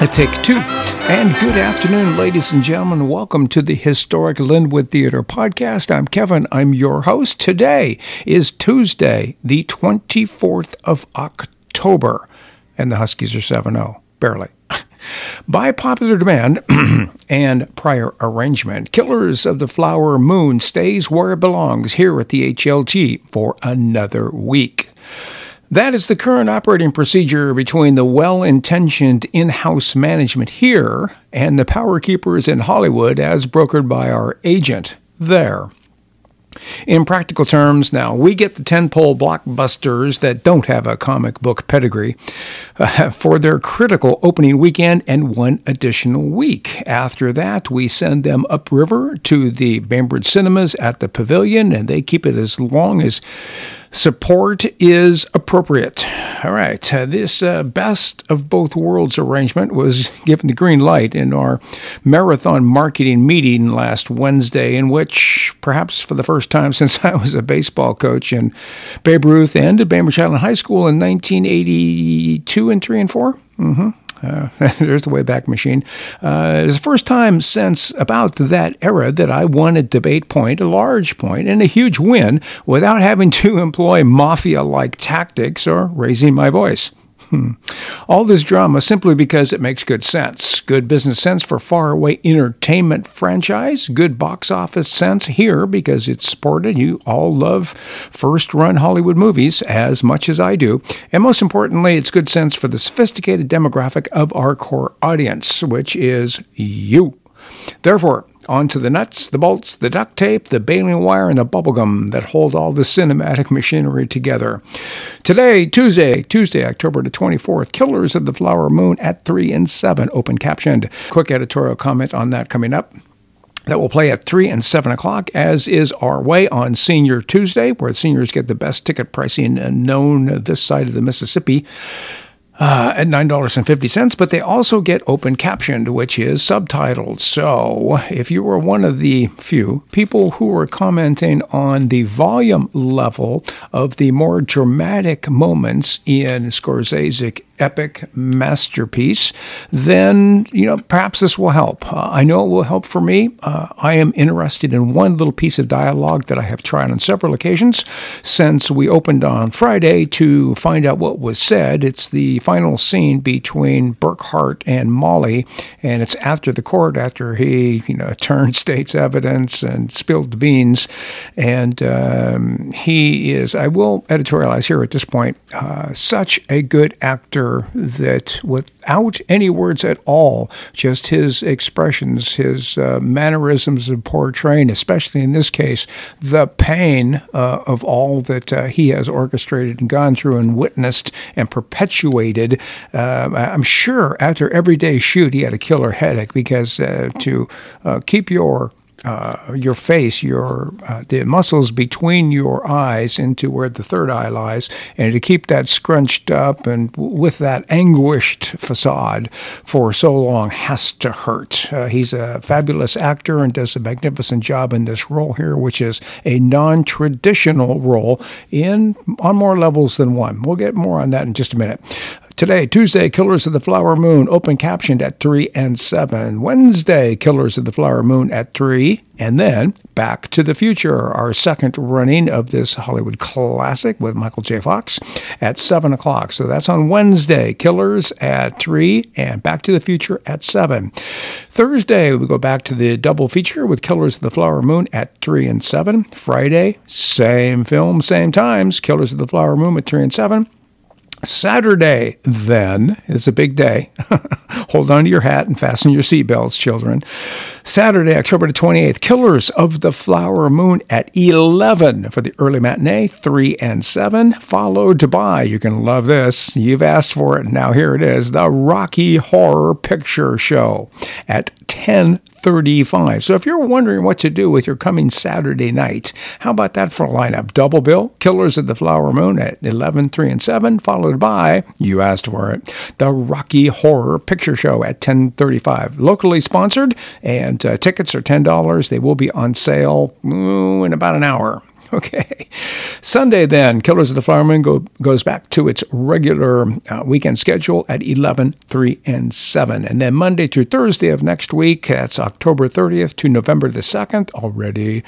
A take two. And good afternoon, ladies and gentlemen. Welcome to the Historic Lynwood Theater podcast. I'm Kevin. I'm your host. Today is Tuesday, the 24th of October, and the Huskies are 7 0. Barely. By popular demand and prior arrangement, Killers of the Flower Moon stays where it belongs here at the HLT for another week. That is the current operating procedure between the well intentioned in house management here and the power keepers in Hollywood as brokered by our agent there. In practical terms, now, we get the tentpole blockbusters that don't have a comic book pedigree uh, for their critical opening weekend and one additional week. After that, we send them upriver to the Bainbridge Cinemas at the Pavilion, and they keep it as long as Support is appropriate. All right. Uh, this uh, best of both worlds arrangement was given the green light in our marathon marketing meeting last Wednesday, in which, perhaps for the first time since I was a baseball coach in Babe Ruth and at Bainbridge Island High School in 1982 and 3 and 4. Mm-hmm. Uh, there's the Wayback Machine. Uh, it's the first time since about that era that I won a debate point, a large point, and a huge win without having to employ mafia like tactics or raising my voice. Hmm. All this drama simply because it makes good sense. Good business sense for faraway entertainment franchise. Good box office sense here because it's supported. You all love first run Hollywood movies as much as I do. And most importantly, it's good sense for the sophisticated demographic of our core audience, which is you. Therefore, onto the nuts, the bolts, the duct tape, the baling wire, and the bubblegum that hold all the cinematic machinery together. Today, Tuesday, Tuesday, October the 24th, Killers of the Flower Moon at 3 and 7, open captioned. Quick editorial comment on that coming up that will play at 3 and 7 o'clock, as is our way on Senior Tuesday, where seniors get the best ticket pricing known this side of the Mississippi uh, at $9.50, but they also get open captioned, which is subtitled. So if you were one of the few people who were commenting on the volume level of the more dramatic moments in Scorsese's epic masterpiece, then you know perhaps this will help. Uh, I know it will help for me. Uh, I am interested in one little piece of dialogue that I have tried on several occasions since we opened on Friday to find out what was said. It's the final scene between Burkhart and Molly, and it's after the court after he you know turned state's evidence and spilled the beans, and um, he is. I will editorialize here at this point. Uh, such a good actor that without any words at all, just his expressions, his uh, mannerisms of portraying, especially in this case, the pain uh, of all that uh, he has orchestrated and gone through and witnessed and perpetuated. Uh, I'm sure after every day shoot, he had a killer headache because uh, to uh, keep your uh, your face, your uh, the muscles between your eyes into where the third eye lies, and to keep that scrunched up and w- with that anguished facade for so long has to hurt. Uh, he's a fabulous actor and does a magnificent job in this role here, which is a non-traditional role in on more levels than one. We'll get more on that in just a minute. Today, Tuesday, Killers of the Flower Moon, open captioned at 3 and 7. Wednesday, Killers of the Flower Moon at 3. And then Back to the Future, our second running of this Hollywood classic with Michael J. Fox at 7 o'clock. So that's on Wednesday, Killers at 3 and Back to the Future at 7. Thursday, we go back to the double feature with Killers of the Flower Moon at 3 and 7. Friday, same film, same times, Killers of the Flower Moon at 3 and 7. Saturday, then, is a big day. Hold on to your hat and fasten your seatbelts, children. Saturday, October the 28th, Killers of the Flower Moon at 11 for the early matinee, 3 and 7, followed by, you can love this, you've asked for it, now here it is, the Rocky Horror Picture Show at 10 35. So if you're wondering what to do with your coming Saturday night, how about that for a lineup? Double bill, Killers of the Flower Moon at 11, 3, and 7, followed by, you asked for it, the Rocky Horror Picture Show at 1035. Locally sponsored, and uh, tickets are $10. They will be on sale ooh, in about an hour. Okay. Sunday, then, Killers of the Flower Moon go, goes back to its regular uh, weekend schedule at 11, 3, and 7. And then Monday through Thursday of next week, that's October 30th to November the 2nd, already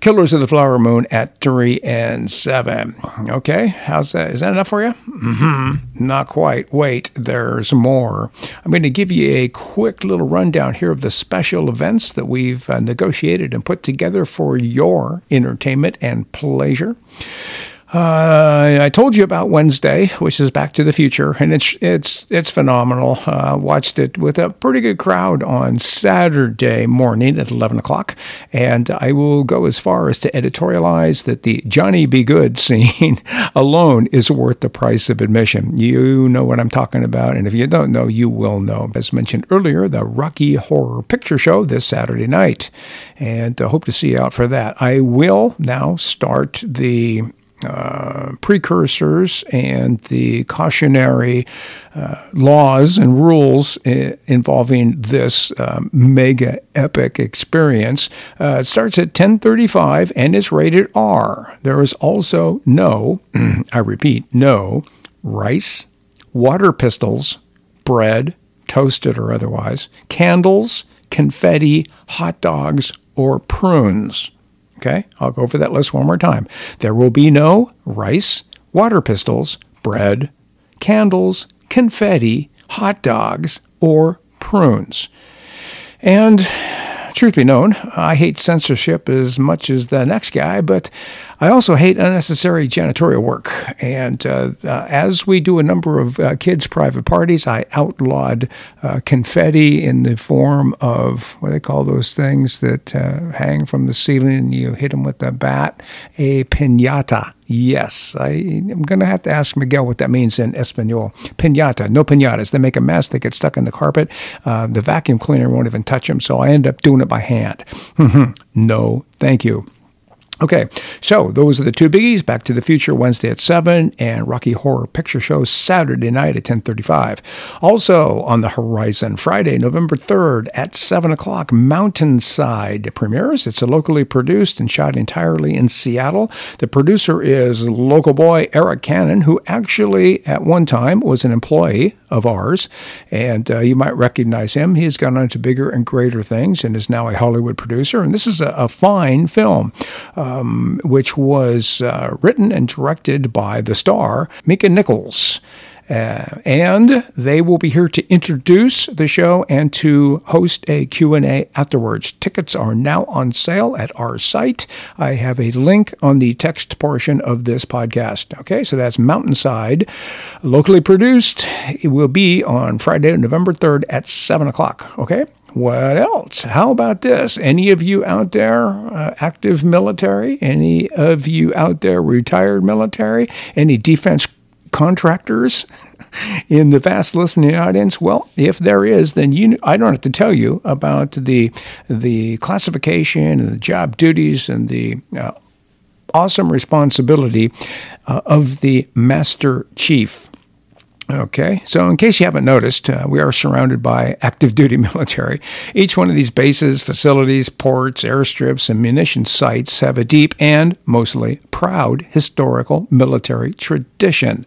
Killers of the Flower Moon at 3 and 7. Okay. How's that? Is that enough for you? Mm-hmm. Not quite. Wait, there's more. I'm going to give you a quick little rundown here of the special events that we've uh, negotiated and put together for your entertainment and pleasure. Uh, I told you about Wednesday, which is Back to the Future, and it's it's it's phenomenal. Uh, watched it with a pretty good crowd on Saturday morning at eleven o'clock, and I will go as far as to editorialize that the Johnny B Goode scene alone is worth the price of admission. You know what I'm talking about, and if you don't know, you will know. As mentioned earlier, the Rocky Horror Picture Show this Saturday night, and I hope to see you out for that. I will now start the uh, precursors and the cautionary uh, laws and rules I- involving this uh, mega epic experience. Uh, it starts at 10:35 and is rated R. There is also no, I repeat, no rice, water pistols, bread, toasted or otherwise, candles, confetti, hot dogs, or prunes. Okay, I'll go over that list one more time. There will be no rice, water pistols, bread, candles, confetti, hot dogs, or prunes. And truth be known, I hate censorship as much as the next guy, but I also hate unnecessary janitorial work. And uh, uh, as we do a number of uh, kids' private parties, I outlawed uh, confetti in the form of what do they call those things that uh, hang from the ceiling and you hit them with a bat? A pinata. Yes, I, am going to have to ask Miguel what that means in Espanol. Pinata, no pinatas. They make a mess. They get stuck in the carpet. Uh, the vacuum cleaner won't even touch them, so I end up doing it by hand. no, thank you. Okay, so those are the two biggies. Back to the Future Wednesday at seven, and Rocky Horror Picture Show Saturday night at ten thirty-five. Also on the horizon, Friday, November third at seven o'clock, Mountainside premieres. It's a locally produced and shot entirely in Seattle. The producer is local boy Eric Cannon, who actually at one time was an employee of ours, and uh, you might recognize him. He's gone on to bigger and greater things, and is now a Hollywood producer. And this is a, a fine film. Uh, um, which was uh, written and directed by the star, Mika Nichols. Uh, and they will be here to introduce the show and to host a q&a afterwards. Tickets are now on sale at our site. I have a link on the text portion of this podcast. Okay so that's mountainside locally produced. It will be on friday november 3rd at 7 o'clock. Okay what else? How about this? Any of you out there uh, active military? Any of you out there retired military? Any defense contractors in the vast listening audience? Well, if there is, then you I don't have to tell you about the the classification and the job duties and the uh, awesome responsibility uh, of the master chief. Okay, so in case you haven't noticed, uh, we are surrounded by active duty military. Each one of these bases, facilities, ports, airstrips, and munition sites have a deep and mostly proud historical military tradition.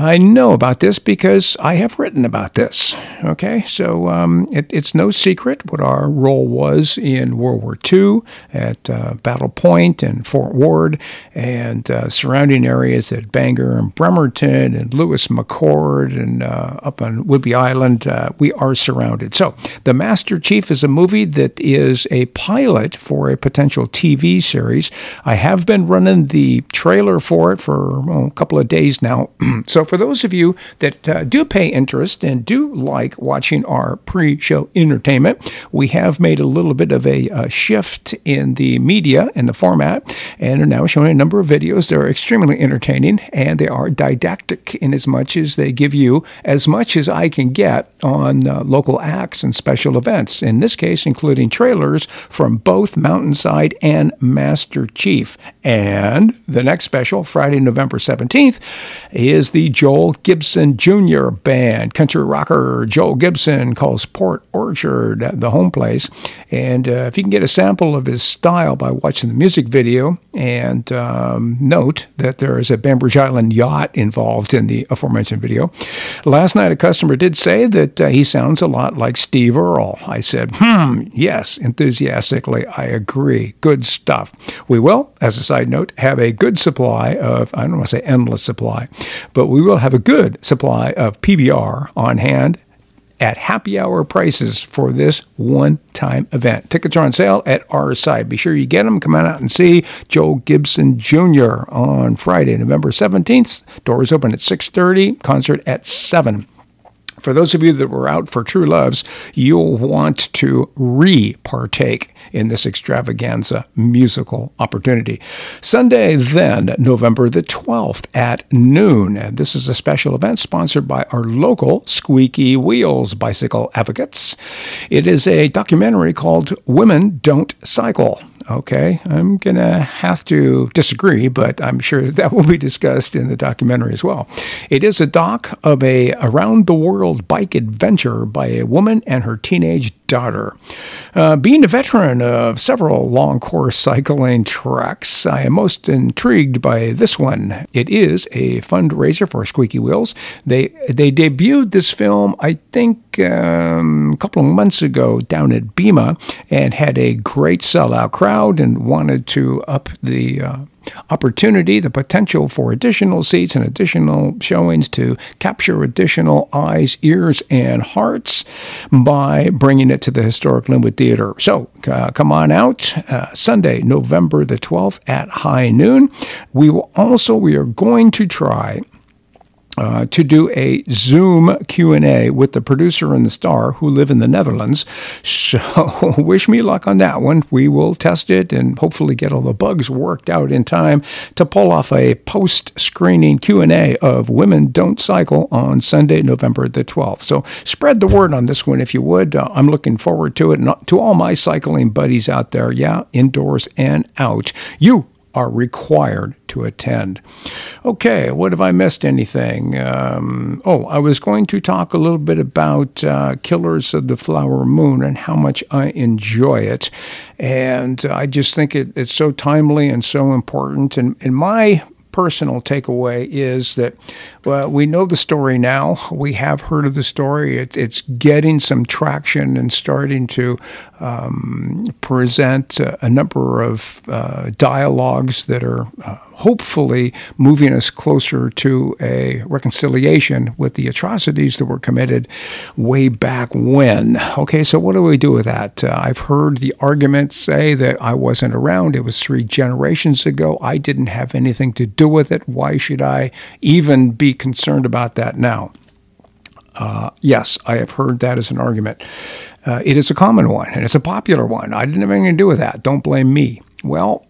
I know about this because I have written about this. Okay, so um, it, it's no secret what our role was in World War II at uh, Battle Point and Fort Ward and uh, surrounding areas at Bangor and Bremerton and Lewis McChord and uh, up on Whidbey Island. Uh, we are surrounded. So, The Master Chief is a movie that is a pilot for a potential TV series. I have been running the trailer for it for well, a couple of days now. so, for those of you that uh, do pay interest and do like watching our pre show entertainment, we have made a little bit of a, a shift in the media and the format and are now showing a number of videos that are extremely entertaining and they are didactic in as much as they give you as much as I can get on uh, local acts and special events. In this case, including trailers from both Mountainside and Master Chief. And the next special, Friday, November 17th, is the Joel Gibson Jr. Band. Country rocker Joel Gibson calls Port Orchard the home place. And uh, if you can get a sample of his style by watching the music video, and um, note that there is a Bainbridge Island yacht involved in the aforementioned video. Last night, a customer did say that uh, he sounds a lot like Steve Earle. I said, hmm, yes, enthusiastically, I agree. Good stuff. We will, as a side note, have a good supply of, I don't want to say endless supply, but we will have a good supply of PBR on hand at happy hour prices for this one time event. Tickets are on sale at our site. Be sure you get them. Come on out and see Joe Gibson Jr. on Friday, November 17th. Doors open at 6:30, concert at 7. For those of you that were out for True Loves, you'll want to re partake in this extravaganza musical opportunity. Sunday, then, November the 12th at noon. This is a special event sponsored by our local Squeaky Wheels Bicycle Advocates. It is a documentary called Women Don't Cycle. Okay, I'm going to have to disagree, but I'm sure that will be discussed in the documentary as well. It is a doc of a around the world bike adventure by a woman and her teenage daughter. Uh, being a veteran of several long course cycling tracks, I am most intrigued by this one. It is a fundraiser for Squeaky Wheels. They they debuted this film, I think, um, a couple of months ago down at BIMA and had a great sellout crowd and wanted to up the uh, opportunity, the potential for additional seats and additional showings to capture additional eyes, ears, and hearts by bringing it to the Historic Lynwood Theater. So uh, come on out uh, Sunday, November the 12th at high noon. We will also, we are going to try uh, to do a Zoom Q&A with the producer and the star who live in the Netherlands. So wish me luck on that one. We will test it and hopefully get all the bugs worked out in time to pull off a post-screening Q&A of Women Don't Cycle on Sunday, November the 12th. So spread the word on this one if you would. Uh, I'm looking forward to it. And to all my cycling buddies out there, yeah, indoors and out. You are required to attend. Okay, what have I missed anything? Um, oh, I was going to talk a little bit about uh, Killers of the Flower Moon and how much I enjoy it. And I just think it, it's so timely and so important. And my personal takeaway is that well, we know the story now. We have heard of the story. It, it's getting some traction and starting to um, present a, number of uh, dialogues that are uh, hopefully moving us closer to a reconciliation with the atrocities that were committed way back when. Okay, so what do we do with that? Uh, I've heard the argument say that I wasn't around. It was three generations ago. I didn't have anything to do with it. Why should I even be concerned about that now? Uh, yes, I have heard that as an argument. Uh, it is a common one, and it's a popular one. I didn't have anything to do with that. Don't blame me. Well,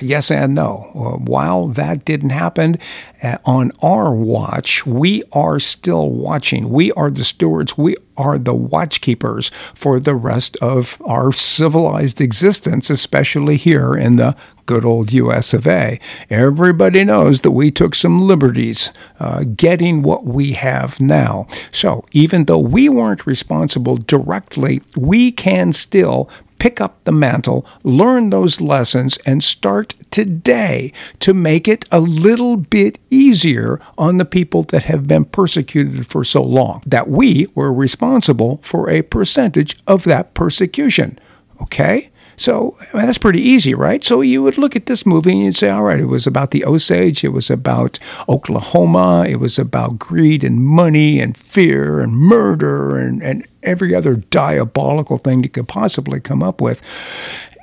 yes and no. While that didn't happen uh, on our watch, we are still watching. We are the stewards. We are the watchkeepers for the rest of our civilized existence, especially here in the good old US of A. Everybody knows that we took some liberties uh, getting what we have now. So even though we weren't responsible directly, we can still pick up the mantle, learn those lessons, and start today to make it a little bit easier on the people that have been persecuted for so long. That we were responsible for a percentage of that persecution. Okay? So I mean, that's pretty easy, right? So you would look at this movie and you'd say, all right, it was about the Osage, it was about Oklahoma, it was about greed and money and fear and murder and, and every other diabolical thing you could possibly come up with.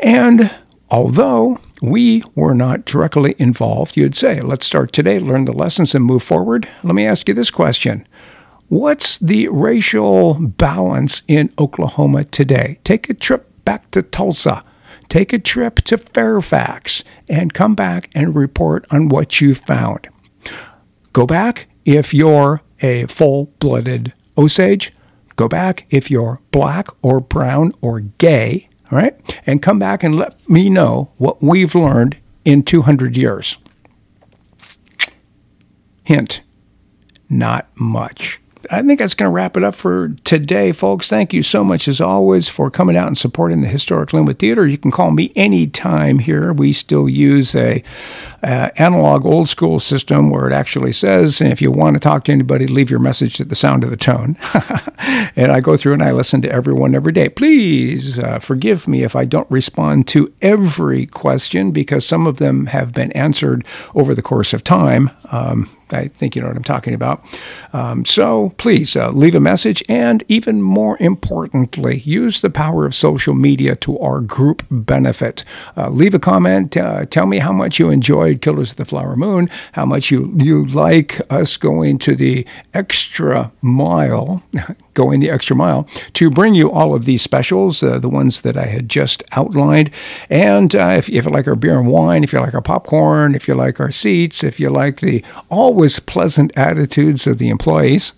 And although we were not directly involved, you'd say, let's start today, learn the lessons, and move forward. Let me ask you this question. What's the racial balance in Oklahoma today? Take a trip back to Tulsa. Take a trip to Fairfax and come back and report on what you found. Go back if you're a full blooded Osage. Go back if you're black or brown or gay, all right? And come back and let me know what we've learned in 200 years. Hint not much. I think that's going to wrap it up for today, folks. Thank you so much, as always, for coming out and supporting the Historic Lynwood Theater. You can call me anytime here. We still use a analog old school system where it actually says, if you want to talk to anybody, leave your message at the sound of the tone. and I go through and I listen to everyone every day. Please uh, forgive me if I don't respond to every question because some of them have been answered over the course of time. Um, I think you know what I'm talking about. Um, so please uh, leave a message, and even more importantly, use the power of social media to our group benefit. Uh, leave a comment. Uh, tell me how much you enjoyed Killers of the Flower Moon, how much you you like us going to the extra mile. going the extra mile to bring you all of these specials, uh, the ones that I had just outlined. And uh, if, if you like our beer and wine, if you like our popcorn, if you like our seats, if you like the always pleasant attitudes of the employees,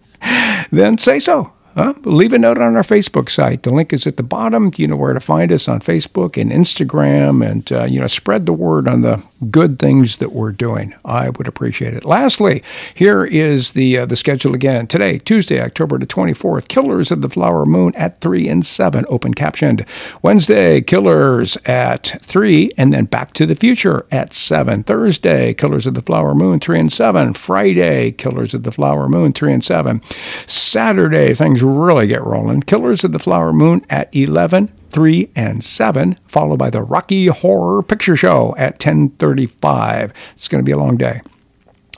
then say so. Uh, leave a note on our Facebook site. The link is at the bottom. You know where to find us on Facebook and Instagram, and uh, you know spread the word on the good things that we're doing. I would appreciate it. Lastly, here is the uh, the schedule again. Today, Tuesday, October the 24th, Killers of the Flower Moon at 3 and 7, open captioned. Wednesday, Killers at 3, and then Back to the Future at 7. Thursday, Killers of the Flower Moon 3 and 7. Friday, Killers of the Flower Moon 3 and 7. Saturday, things really get rolling. Killers of the Flower Moon at 11 3, and 7, followed by the Rocky Horror Picture Show at 10:35. It's going to be a long day.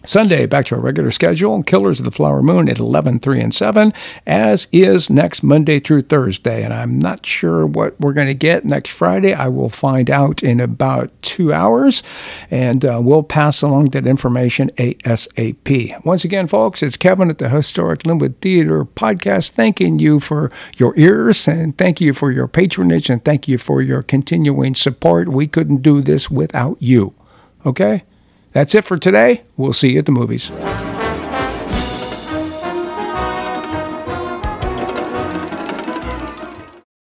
Sunday, back to our regular schedule. Killers of the Flower Moon at 11, 3, and 7, as is next Monday through Thursday. And I'm not sure what we're going to get next Friday. I will find out in about two hours, and uh, we'll pass along that information ASAP. Once again, folks, it's Kevin at the Historic Lynwood Theater podcast, thanking you for your ears, and thank you for your patronage, and thank you for your continuing support. We couldn't do this without you. Okay? That's it for today. We'll see you at the movies.